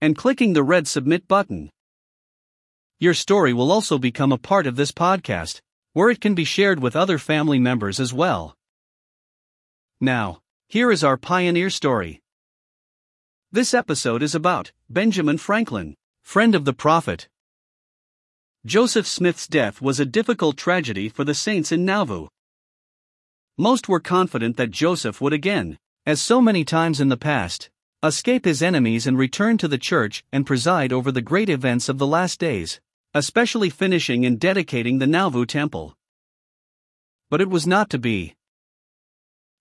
and clicking the red submit button. Your story will also become a part of this podcast, where it can be shared with other family members as well. Now, here is our pioneer story. This episode is about Benjamin Franklin, friend of the prophet. Joseph Smith's death was a difficult tragedy for the saints in Nauvoo. Most were confident that Joseph would again, as so many times in the past, escape his enemies and return to the church and preside over the great events of the last days, especially finishing and dedicating the Nauvoo temple. But it was not to be.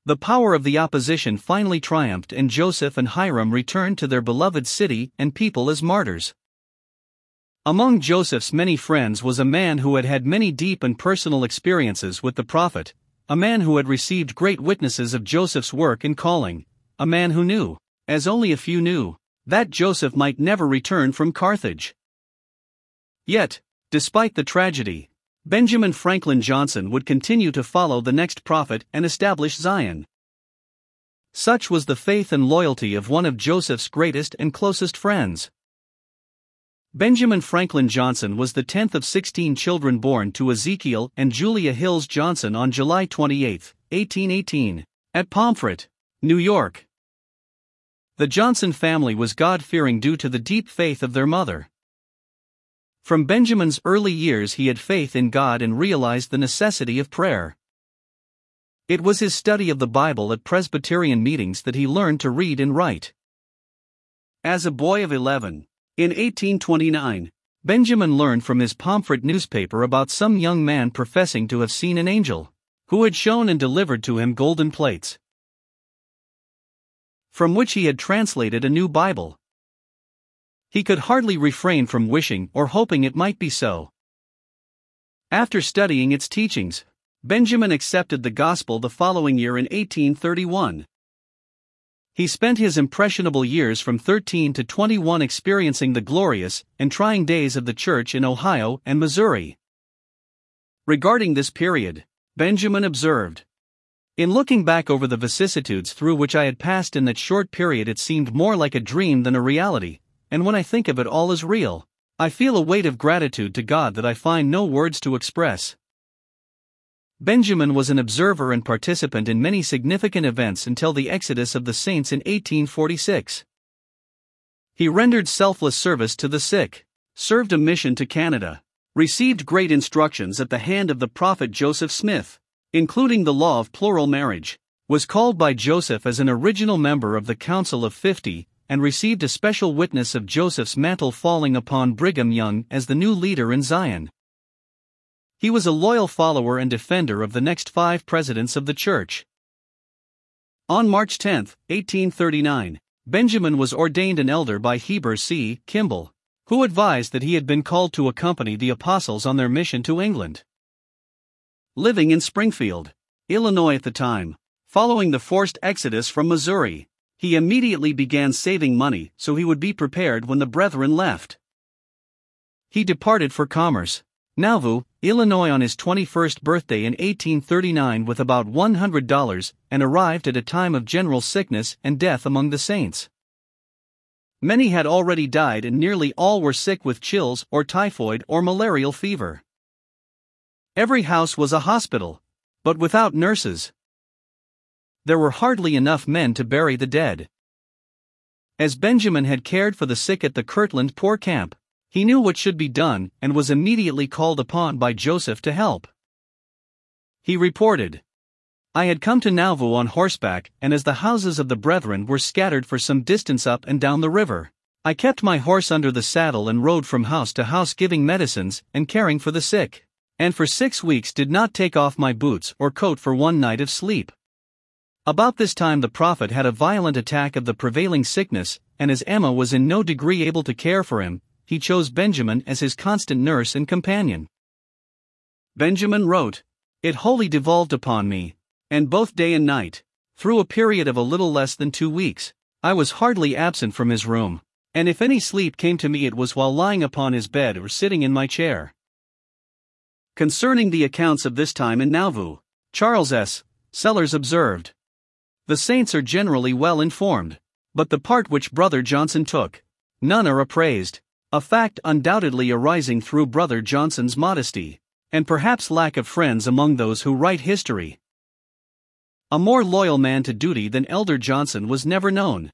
The power of the opposition finally triumphed, and Joseph and Hyrum returned to their beloved city and people as martyrs. Among Joseph's many friends was a man who had had many deep and personal experiences with the prophet, a man who had received great witnesses of Joseph's work and calling, a man who knew as only a few knew, that Joseph might never return from Carthage. Yet, despite the tragedy, Benjamin Franklin Johnson would continue to follow the next prophet and establish Zion. Such was the faith and loyalty of one of Joseph's greatest and closest friends. Benjamin Franklin Johnson was the 10th of 16 children born to Ezekiel and Julia Hills Johnson on July 28, 1818, at Pomfret, New York. The Johnson family was God fearing due to the deep faith of their mother. From Benjamin's early years, he had faith in God and realized the necessity of prayer. It was his study of the Bible at Presbyterian meetings that he learned to read and write. As a boy of 11, in 1829, Benjamin learned from his Pomfret newspaper about some young man professing to have seen an angel, who had shown and delivered to him golden plates from which he had translated a new Bible. He could hardly refrain from wishing or hoping it might be so. After studying its teachings, Benjamin accepted the gospel the following year in 1831. He spent his impressionable years from 13 to 21 experiencing the glorious and trying days of the church in Ohio and Missouri. Regarding this period, Benjamin observed in looking back over the vicissitudes through which I had passed in that short period, it seemed more like a dream than a reality, and when I think of it all as real, I feel a weight of gratitude to God that I find no words to express. Benjamin was an observer and participant in many significant events until the exodus of the saints in 1846. He rendered selfless service to the sick, served a mission to Canada, received great instructions at the hand of the prophet Joseph Smith, including the law of plural marriage, was called by Joseph as an original member of the Council of Fifty, and received a special witness of Joseph's mantle falling upon Brigham Young as the new leader in Zion. He was a loyal follower and defender of the next five presidents of the church. On March 10, 1839, Benjamin was ordained an elder by Heber C. Kimball, who advised that he had been called to accompany the apostles on their mission to England living in Springfield, Illinois at the time. Following the forced exodus from Missouri, he immediately began saving money so he would be prepared when the brethren left. He departed for Commerce, Nauvoo, Illinois on his 21st birthday in 1839 with about $100 and arrived at a time of general sickness and death among the saints. Many had already died and nearly all were sick with chills or typhoid or malarial fever. Every house was a hospital, but without nurses. There were hardly enough men to bury the dead. As Benjamin had cared for the sick at the Kirtland Poor Camp, he knew what should be done and was immediately called upon by Joseph to help. He reported, I had come to Nauvoo on horseback, and as the houses of the brethren were scattered for some distance up and down the river, I kept my horse under the saddle and rode from house to house giving medicines and caring for the sick and for six weeks did not take off my boots or coat for one night of sleep. About this time, the prophet had a violent attack of the prevailing sickness, and as Emma was in no degree able to care for him, he chose Benjamin as his constant nurse and companion. Benjamin wrote, It wholly devolved upon me, and both day and night, through a period of a little less than two weeks, I was hardly absent from his room, and if any sleep came to me, it was while lying upon his bed or sitting in my chair. Concerning the accounts of this time in Nauvoo, Charles S. Sellers observed The saints are generally well informed, but the part which Brother Johnson took, none are appraised, a fact undoubtedly arising through Brother Johnson's modesty, and perhaps lack of friends among those who write history. A more loyal man to duty than Elder Johnson was never known.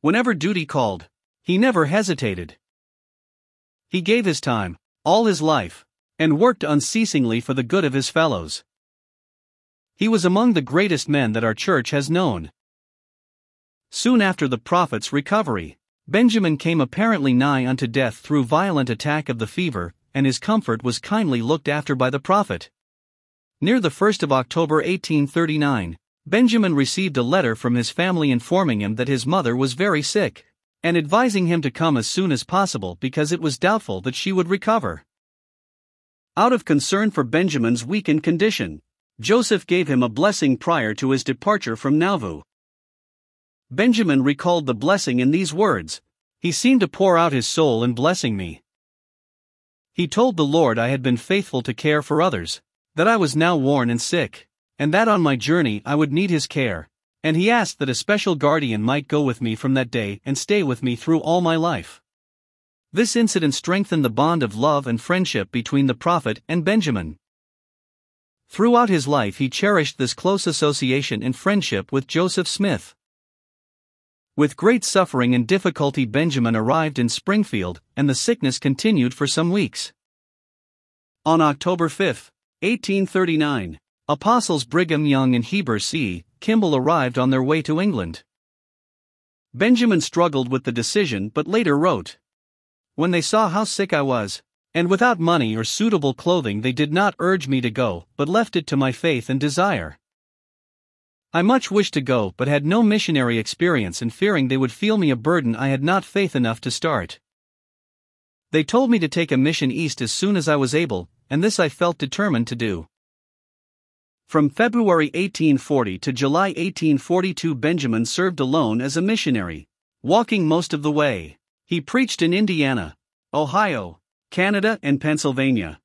Whenever duty called, he never hesitated. He gave his time, all his life, and worked unceasingly for the good of his fellows. He was among the greatest men that our church has known. Soon after the prophet's recovery, Benjamin came apparently nigh unto death through violent attack of the fever, and his comfort was kindly looked after by the prophet. Near the 1st of October 1839, Benjamin received a letter from his family informing him that his mother was very sick, and advising him to come as soon as possible because it was doubtful that she would recover. Out of concern for Benjamin's weakened condition, Joseph gave him a blessing prior to his departure from Nauvoo. Benjamin recalled the blessing in these words He seemed to pour out his soul in blessing me. He told the Lord I had been faithful to care for others, that I was now worn and sick and that on my journey I would need his care, and he asked that a special guardian might go with me from that day and stay with me through all my life. This incident strengthened the bond of love and friendship between the prophet and Benjamin. Throughout his life, he cherished this close association and friendship with Joseph Smith. With great suffering and difficulty, Benjamin arrived in Springfield, and the sickness continued for some weeks. On October 5, 1839, Apostles Brigham Young and Heber C. Kimball arrived on their way to England. Benjamin struggled with the decision but later wrote When they saw how sick I was, and without money or suitable clothing, they did not urge me to go, but left it to my faith and desire. I much wished to go, but had no missionary experience, and fearing they would feel me a burden, I had not faith enough to start. They told me to take a mission east as soon as I was able, and this I felt determined to do. From February 1840 to July 1842, Benjamin served alone as a missionary, walking most of the way. He preached in Indiana, Ohio, Canada, and Pennsylvania.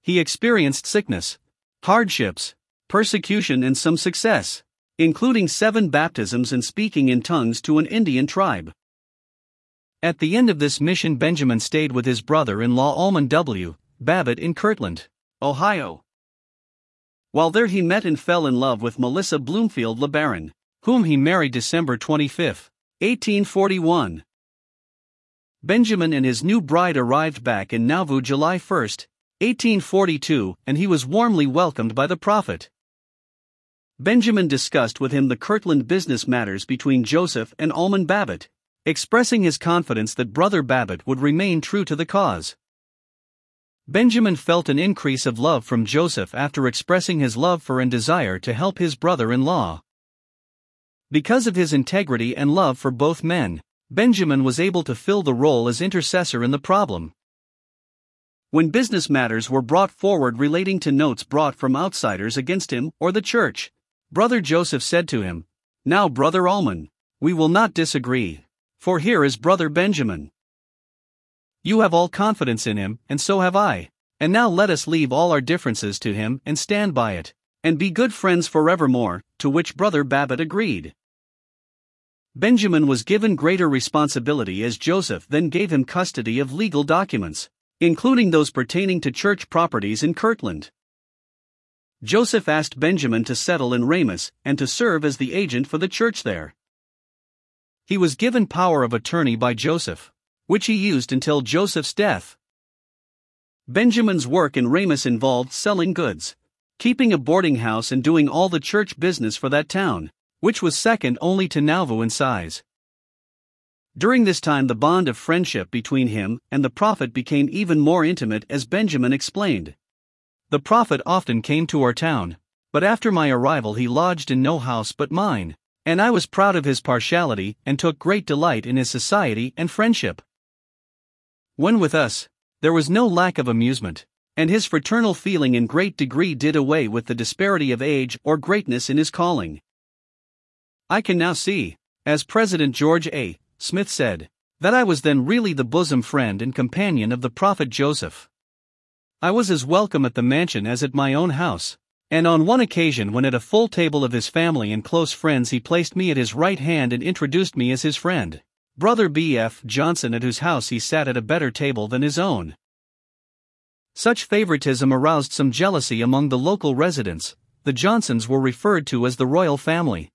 He experienced sickness, hardships, persecution, and some success, including seven baptisms and speaking in tongues to an Indian tribe. At the end of this mission, Benjamin stayed with his brother in law Almon W. Babbitt in Kirtland, Ohio. While there, he met and fell in love with Melissa Bloomfield LeBaron, whom he married December 25, 1841. Benjamin and his new bride arrived back in Nauvoo July 1, 1842, and he was warmly welcomed by the prophet. Benjamin discussed with him the Kirtland business matters between Joseph and Almon Babbitt, expressing his confidence that Brother Babbitt would remain true to the cause. Benjamin felt an increase of love from Joseph after expressing his love for and desire to help his brother in law. Because of his integrity and love for both men, Benjamin was able to fill the role as intercessor in the problem. When business matters were brought forward relating to notes brought from outsiders against him or the church, Brother Joseph said to him, Now, Brother Almon, we will not disagree, for here is Brother Benjamin. You have all confidence in him, and so have I. And now let us leave all our differences to him and stand by it, and be good friends forevermore, to which Brother Babbitt agreed. Benjamin was given greater responsibility as Joseph then gave him custody of legal documents, including those pertaining to church properties in Kirtland. Joseph asked Benjamin to settle in Ramus and to serve as the agent for the church there. He was given power of attorney by Joseph which he used until Joseph's death. Benjamin's work in Ramus involved selling goods, keeping a boarding house, and doing all the church business for that town, which was second only to Nauvoo in size. During this time, the bond of friendship between him and the prophet became even more intimate, as Benjamin explained. The prophet often came to our town, but after my arrival, he lodged in no house but mine, and I was proud of his partiality and took great delight in his society and friendship. When with us, there was no lack of amusement, and his fraternal feeling in great degree did away with the disparity of age or greatness in his calling. I can now see, as President George A. Smith said, that I was then really the bosom friend and companion of the prophet Joseph. I was as welcome at the mansion as at my own house, and on one occasion when at a full table of his family and close friends he placed me at his right hand and introduced me as his friend, brother B. F. Johnson at whose house he sat at a better table than his own. Such favoritism aroused some jealousy among the local residents, the Johnsons were referred to as the royal family.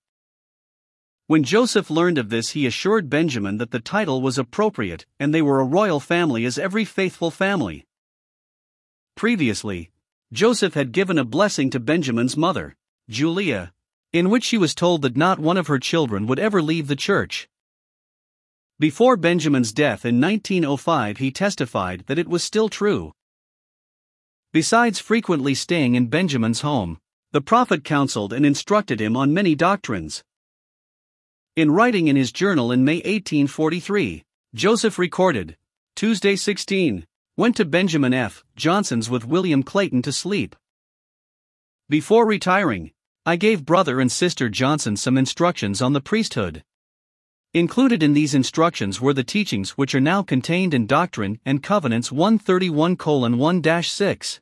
When Joseph learned of this, he assured Benjamin that the title was appropriate and they were a royal family as every faithful family. Previously, Joseph had given a blessing to Benjamin's mother, Julia, in which she was told that not one of her children would ever leave the church. Before Benjamin's death in 1905, he testified that it was still true. Besides frequently staying in Benjamin's home, the prophet counseled and instructed him on many doctrines. In writing in his journal in May 1843, Joseph recorded, Tuesday 16, went to Benjamin F. Johnson's with William Clayton to sleep. Before retiring, I gave brother and sister Johnson some instructions on the priesthood. Included in these instructions were the teachings which are now contained in Doctrine and Covenants 131 1 6.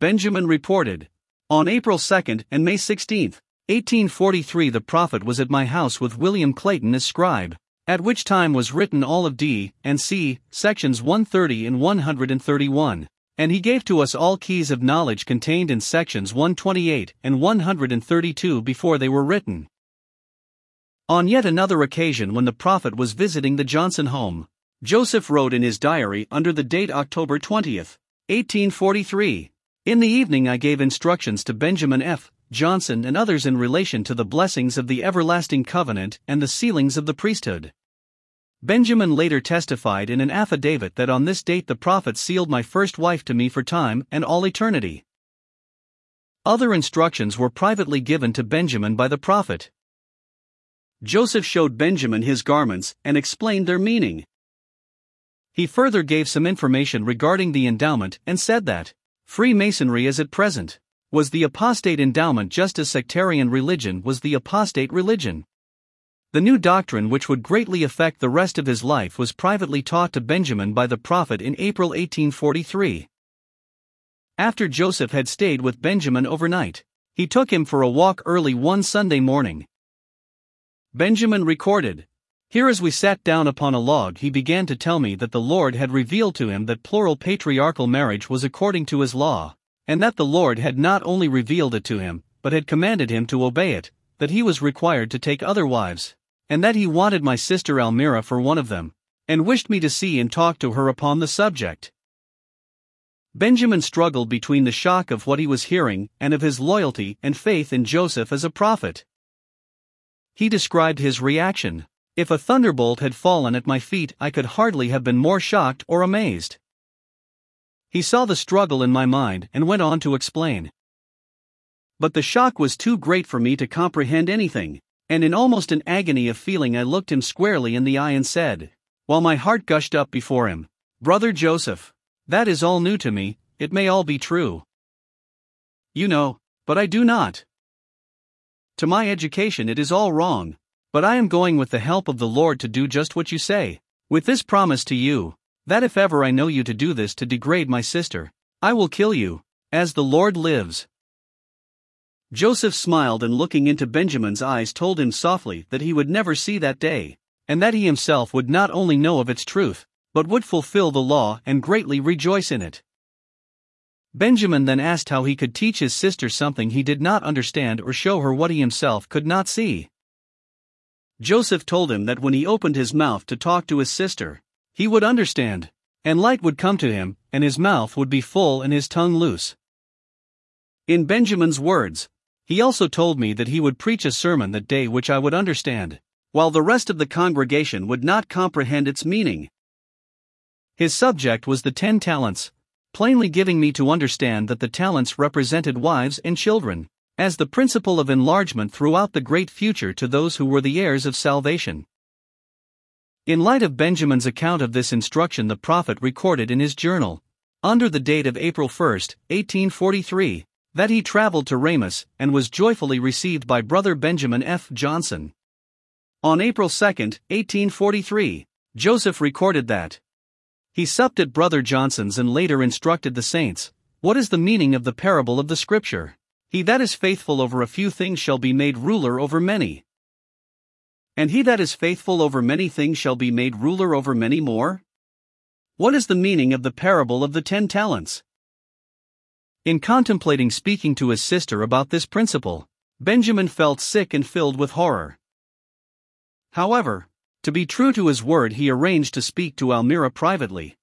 Benjamin reported, On April 2 and May 16, 1843 the prophet was at my house with William Clayton as scribe, at which time was written all of D and C, sections 130 and 131, and he gave to us all keys of knowledge contained in sections 128 and 132 before they were written. On yet another occasion, when the prophet was visiting the Johnson home, Joseph wrote in his diary under the date October 20, 1843. In the evening, I gave instructions to Benjamin F. Johnson, and others in relation to the blessings of the everlasting covenant and the sealings of the priesthood. Benjamin later testified in an affidavit that on this date the prophet sealed my first wife to me for time and all eternity. Other instructions were privately given to Benjamin by the prophet. Joseph showed Benjamin his garments and explained their meaning. He further gave some information regarding the endowment and said that Freemasonry is at present was the apostate endowment just as sectarian religion was the apostate religion. The new doctrine, which would greatly affect the rest of his life, was privately taught to Benjamin by the prophet in April 1843. After Joseph had stayed with Benjamin overnight, he took him for a walk early one Sunday morning. Benjamin recorded, Here as we sat down upon a log, he began to tell me that the Lord had revealed to him that plural patriarchal marriage was according to his law and that the Lord had not only revealed it to him, but had commanded him to obey it, that he was required to take other wives, and that he wanted my sister Almira for one of them, and wished me to see and talk to her upon the subject. Benjamin struggled between the shock of what he was hearing and of his loyalty and faith in Joseph as a prophet. He described his reaction If a thunderbolt had fallen at my feet, I could hardly have been more shocked or amazed. He saw the struggle in my mind and went on to explain. But the shock was too great for me to comprehend anything, and in almost an agony of feeling, I looked him squarely in the eye and said, while my heart gushed up before him, Brother Joseph, that is all new to me, it may all be true. You know, but I do not. To my education, it is all wrong, but I am going with the help of the Lord to do just what you say, with this promise to you that if ever I know you to do this to degrade my sister, I will kill you, as the Lord lives. Joseph smiled and looking into Benjamin's eyes told him softly that he would never see that day, and that he himself would not only know of its truth, but would fulfill the law and greatly rejoice in it. Benjamin then asked how he could teach his sister something he did not understand or show her what he himself could not see. Joseph told him that when he opened his mouth to talk to his sister, he would understand, and light would come to him, and his mouth would be full and his tongue loose. In Benjamin's words, he also told me that he would preach a sermon that day which I would understand, while the rest of the congregation would not comprehend its meaning. His subject was the ten talents, plainly giving me to understand that the talents represented wives and children, as the principle of enlargement throughout the great future to those who were the heirs of salvation. In light of Benjamin's account of this instruction, the prophet recorded in his journal, under the date of April 1, 1843, that he traveled to Ramus and was joyfully received by brother Benjamin F. Johnson. On April 2, 1843, Joseph recorded that he supped at brother Johnson's and later instructed the saints, What is the meaning of the parable of the scripture? He that is faithful over a few things shall be made ruler over many. And he that is faithful over many things shall be made ruler over many more? What is the meaning of the parable of the ten talents? In contemplating speaking to his sister about this principle, Benjamin felt sick and filled with horror. However, to be true to his word, he arranged to speak to Almira privately.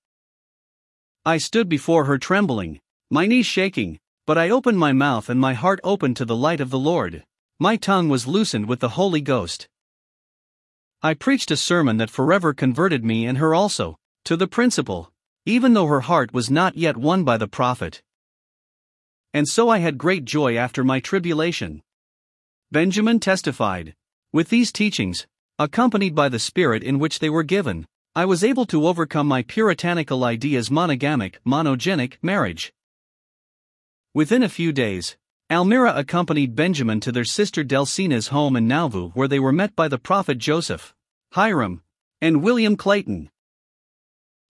I stood before her trembling, my knees shaking, but I opened my mouth and my heart opened to the light of the Lord. My tongue was loosened with the Holy Ghost. I preached a sermon that forever converted me and her also, to the principle, even though her heart was not yet won by the prophet. And so I had great joy after my tribulation. Benjamin testified. With these teachings, accompanied by the spirit in which they were given, I was able to overcome my puritanical ideas monogamic, monogenic marriage. Within a few days, Almira accompanied Benjamin to their sister Delcena's home in Nauvoo where they were met by the prophet Joseph, Hyrum, and William Clayton.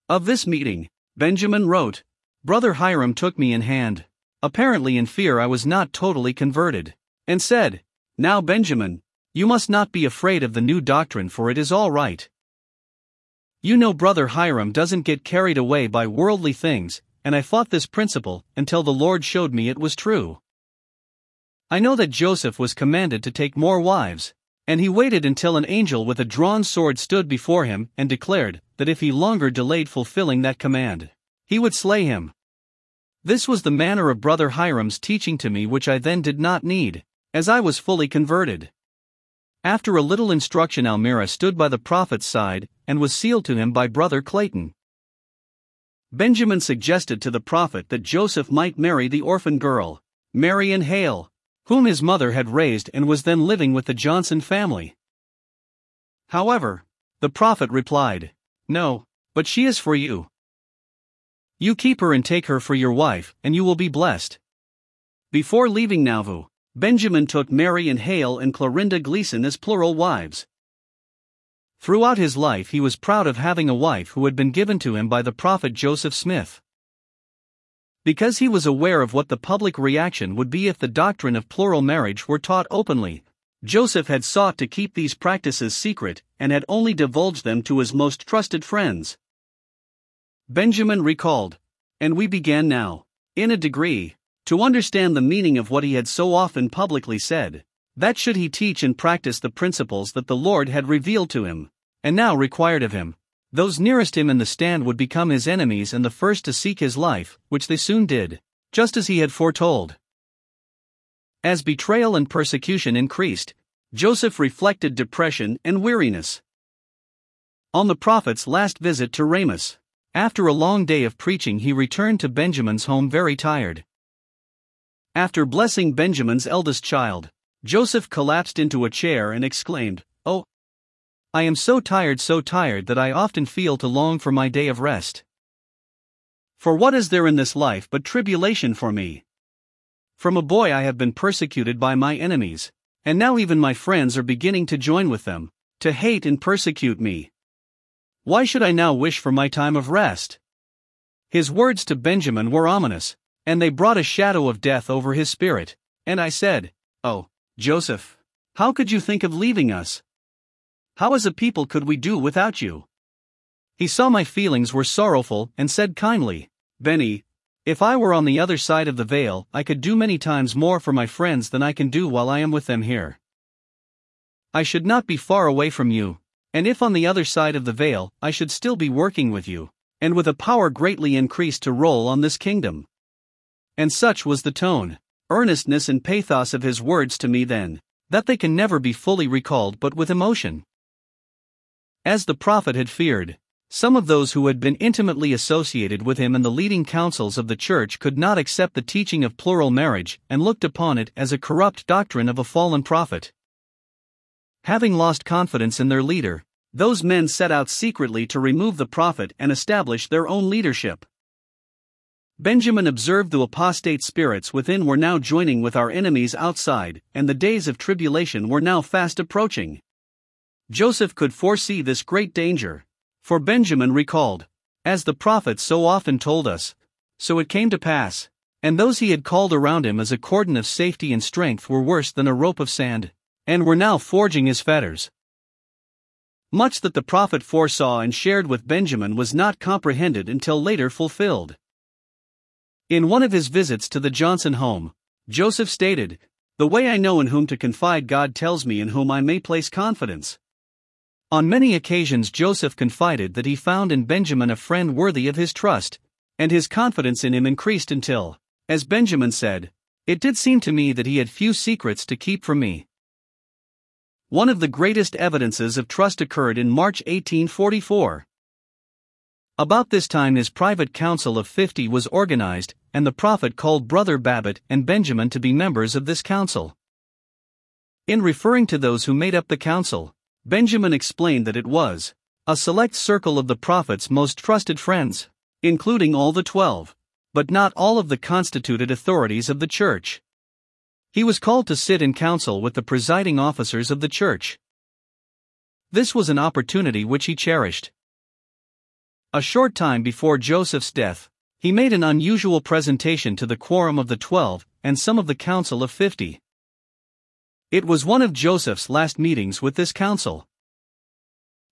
Of this meeting, Benjamin wrote, Brother Hyrum took me in hand, apparently in fear I was not totally converted, and said, Now Benjamin, you must not be afraid of the new doctrine for it is all right. You know Brother Hyrum doesn't get carried away by worldly things, and I fought this principle until the Lord showed me it was true. I know that Joseph was commanded to take more wives, and he waited until an angel with a drawn sword stood before him and declared that if he longer delayed fulfilling that command, he would slay him. This was the manner of Brother Hyrum's teaching to me, which I then did not need, as I was fully converted. After a little instruction, Almira stood by the prophet's side and was sealed to him by Brother Clayton. Benjamin suggested to the prophet that Joseph might marry the orphan girl, Mary Ann Hale, whom his mother had raised and was then living with the Johnson family. However, the prophet replied, No, but she is for you. You keep her and take her for your wife, and you will be blessed. Before leaving Nauvoo, Benjamin took Mary Ann Hale and Clorinda Gleason as plural wives. Throughout his life, he was proud of having a wife who had been given to him by the prophet Joseph Smith. Because he was aware of what the public reaction would be if the doctrine of plural marriage were taught openly, Joseph had sought to keep these practices secret and had only divulged them to his most trusted friends. Benjamin recalled, and we began now, in a degree, to understand the meaning of what he had so often publicly said, that should he teach and practice the principles that the Lord had revealed to him and now required of him. Those nearest him in the stand would become his enemies and the first to seek his life, which they soon did, just as he had foretold. As betrayal and persecution increased, Joseph reflected depression and weariness. On the prophet's last visit to Ramus, after a long day of preaching, he returned to Benjamin's home very tired. After blessing Benjamin's eldest child, Joseph collapsed into a chair and exclaimed, Oh, I am so tired, so tired that I often feel to long for my day of rest. For what is there in this life but tribulation for me? From a boy I have been persecuted by my enemies, and now even my friends are beginning to join with them, to hate and persecute me. Why should I now wish for my time of rest? His words to Benjamin were ominous, and they brought a shadow of death over his spirit, and I said, Oh, Joseph, how could you think of leaving us? How as a people could we do without you? He saw my feelings were sorrowful and said kindly, Benny, if I were on the other side of the veil, I could do many times more for my friends than I can do while I am with them here. I should not be far away from you, and if on the other side of the veil, I should still be working with you, and with a power greatly increased to roll on this kingdom. And such was the tone, earnestness, and pathos of his words to me then, that they can never be fully recalled but with emotion. As the prophet had feared, some of those who had been intimately associated with him in the leading councils of the church could not accept the teaching of plural marriage and looked upon it as a corrupt doctrine of a fallen prophet. Having lost confidence in their leader, those men set out secretly to remove the prophet and establish their own leadership. Benjamin observed the apostate spirits within were now joining with our enemies outside, and the days of tribulation were now fast approaching. Joseph could foresee this great danger, for Benjamin recalled, As the prophets so often told us, so it came to pass, and those he had called around him as a cordon of safety and strength were worse than a rope of sand, and were now forging his fetters. Much that the prophet foresaw and shared with Benjamin was not comprehended until later fulfilled. In one of his visits to the Johnson home, Joseph stated, The way I know in whom to confide, God tells me in whom I may place confidence. On many occasions, Joseph confided that he found in Benjamin a friend worthy of his trust, and his confidence in him increased until, as Benjamin said, it did seem to me that he had few secrets to keep from me. One of the greatest evidences of trust occurred in March 1844. About this time, his private council of fifty was organized, and the prophet called Brother Babbitt and Benjamin to be members of this council. In referring to those who made up the council, Benjamin explained that it was a select circle of the prophet's most trusted friends, including all the twelve, but not all of the constituted authorities of the church. He was called to sit in council with the presiding officers of the church. This was an opportunity which he cherished. A short time before Joseph's death, he made an unusual presentation to the quorum of the twelve and some of the council of fifty. It was one of Joseph's last meetings with this council.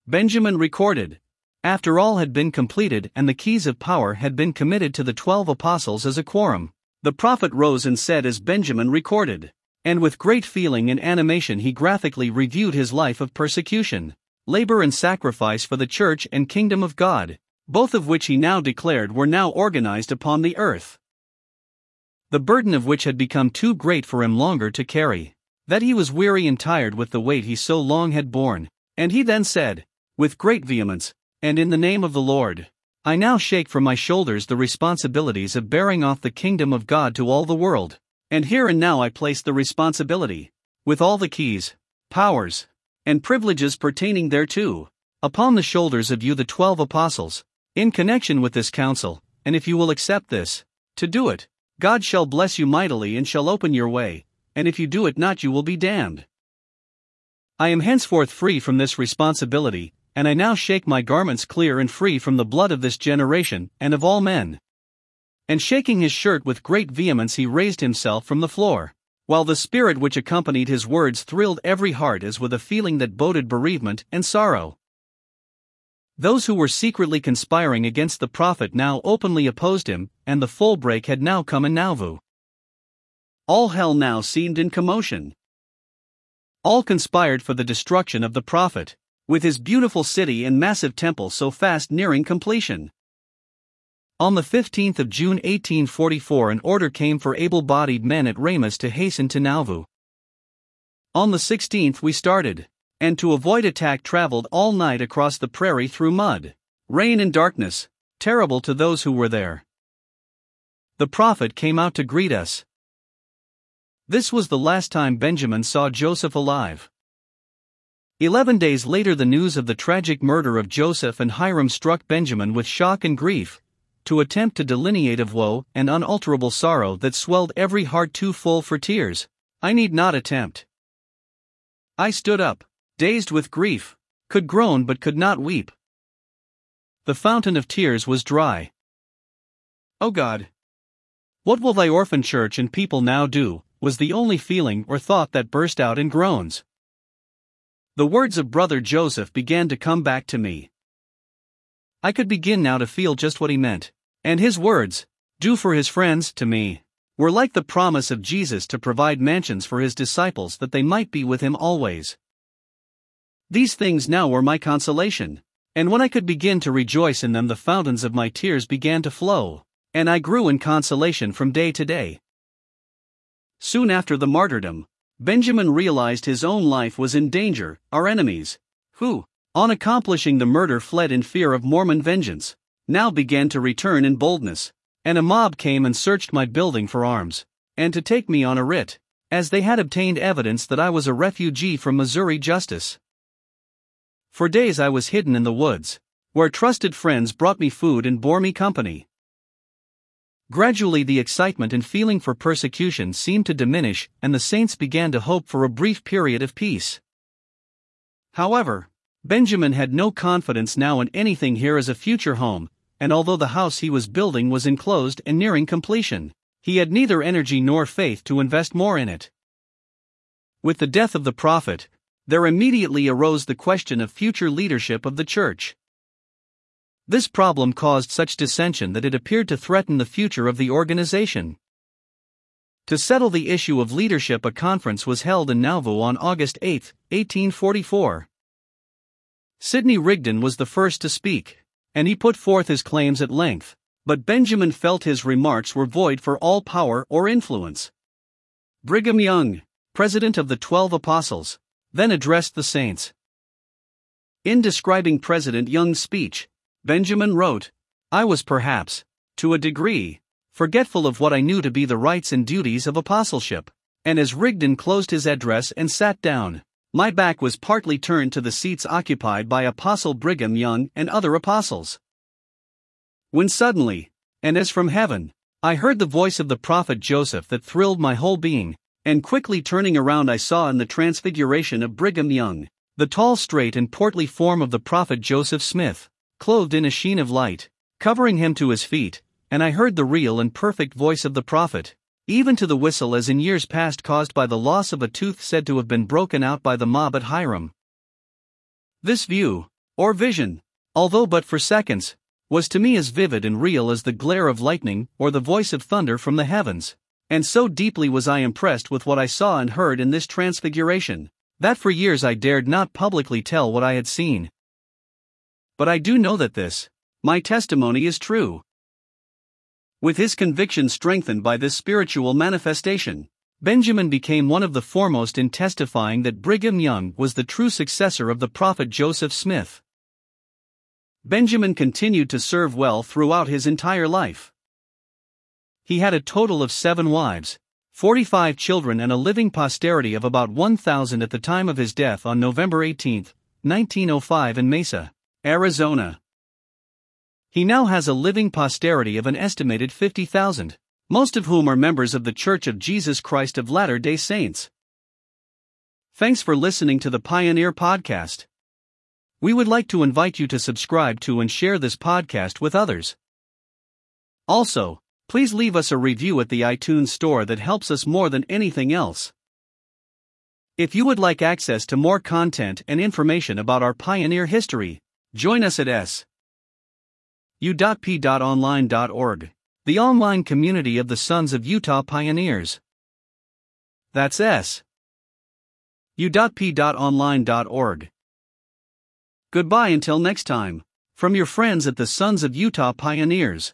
Benjamin recorded After all had been completed and the keys of power had been committed to the twelve apostles as a quorum, the prophet rose and said, as Benjamin recorded, and with great feeling and animation he graphically reviewed his life of persecution, labor, and sacrifice for the church and kingdom of God both of which he now declared were now organized upon the earth. The burden of which had become too great for him longer to carry, that he was weary and tired with the weight he so long had borne, and he then said, with great vehemence, and in the name of the Lord, I now shake from my shoulders the responsibilities of bearing off the kingdom of God to all the world, and here and now I place the responsibility, with all the keys, powers, and privileges pertaining thereto, upon the shoulders of you, the twelve apostles, in connection with this council, and if you will accept this, to do it, God shall bless you mightily and shall open your way, and if you do it not, you will be damned. I am henceforth free from this responsibility, and I now shake my garments clear and free from the blood of this generation and of all men. And shaking his shirt with great vehemence, he raised himself from the floor, while the spirit which accompanied his words thrilled every heart as with a feeling that boded bereavement and sorrow. Those who were secretly conspiring against the prophet now openly opposed him, and the full break had now come in Nauvoo. All hell now seemed in commotion. All conspired for the destruction of the prophet, with his beautiful city and massive temple so fast nearing completion. On the 15th of June 1844, an order came for able bodied men at Ramus to hasten to Nauvoo. On the 16th, we started and to avoid attack traveled all night across the prairie through mud, rain, and darkness, terrible to those who were there. The prophet came out to greet us. This was the last time Benjamin saw Joseph alive. Eleven days later, the news of the tragic murder of Joseph and Hyrum struck Benjamin with shock and grief, to attempt to delineate of woe and unalterable sorrow that swelled every heart too full for tears. I need not attempt. I stood up dazed with grief, could groan but could not weep. The fountain of tears was dry. O oh God! What will thy orphan church and people now do? Was the only feeling or thought that burst out in groans. The words of brother Joseph began to come back to me. I could begin now to feel just what he meant, and his words, do for his friends, to me, were like the promise of Jesus to provide mansions for his disciples that they might be with him always. These things now were my consolation. And when I could begin to rejoice in them, the fountains of my tears began to flow, and I grew in consolation from day to day. Soon after the martyrdom, Benjamin realized his own life was in danger, our enemies, who, on accomplishing the murder, fled in fear of Mormon vengeance, now began to return in boldness, and a mob came and searched my building for arms, and to take me on a writ, as they had obtained evidence that I was a refugee from Missouri justice. For days I was hidden in the woods, where trusted friends brought me food and bore me company. Gradually, the excitement and feeling for persecution seemed to diminish, and the saints began to hope for a brief period of peace. However, Benjamin had no confidence now in anything here as a future home, and although the house he was building was enclosed and nearing completion, he had neither energy nor faith to invest more in it. With the death of the prophet, there immediately arose the question of future leadership of the church. This problem caused such dissension that it appeared to threaten the future of the organization. To settle the issue of leadership, a conference was held in Nauvoo on August 8, 1844. Sidney Rigdon was the first to speak, and he put forth his claims at length, but Benjamin felt his remarks were void for all power or influence. Brigham Young, president of the Twelve Apostles, then addressed the saints. In describing President Young's speech, Benjamin wrote, I was perhaps, to a degree, forgetful of what I knew to be the rights and duties of apostleship, and as Rigdon closed his address and sat down, my back was partly turned to the seats occupied by Apostle Brigham Young and other apostles. When suddenly, and as from heaven, I heard the voice of the prophet Joseph that thrilled my whole being, and quickly turning around, I saw in the transfiguration of Brigham Young, the tall, straight, and portly form of the prophet Joseph Smith clothed in a sheen of light, covering him to his feet, and I heard the real and perfect voice of the prophet, even to the whistle as in years past caused by the loss of a tooth said to have been broken out by the mob at Hiram. This view, or vision, although but for seconds, was to me as vivid and real as the glare of lightning or the voice of thunder from the heavens, and so deeply was I impressed with what I saw and heard in this transfiguration, that for years I dared not publicly tell what I had seen, but I do know that this, my testimony is true. With his conviction strengthened by this spiritual manifestation, Benjamin became one of the foremost in testifying that Brigham Young was the true successor of the prophet Joseph Smith. Benjamin continued to serve well throughout his entire life. He had a total of seven wives, 45 children, and a living posterity of about 1,000 at the time of his death on November 18, 1905, in Mesa. Arizona. He now has a living posterity of an estimated 50,000, most of whom are members of the Church of Jesus Christ of Latter day Saints. Thanks for listening to the Pioneer Podcast. We would like to invite you to subscribe to and share this podcast with others. Also, please leave us a review at the iTunes Store that helps us more than anything else. If you would like access to more content and information about our pioneer history, Join us at s. u.p.online.org, the online community of the Sons of Utah Pioneers. That's s. u.p.online.org. Goodbye until next time, from your friends at the Sons of Utah Pioneers.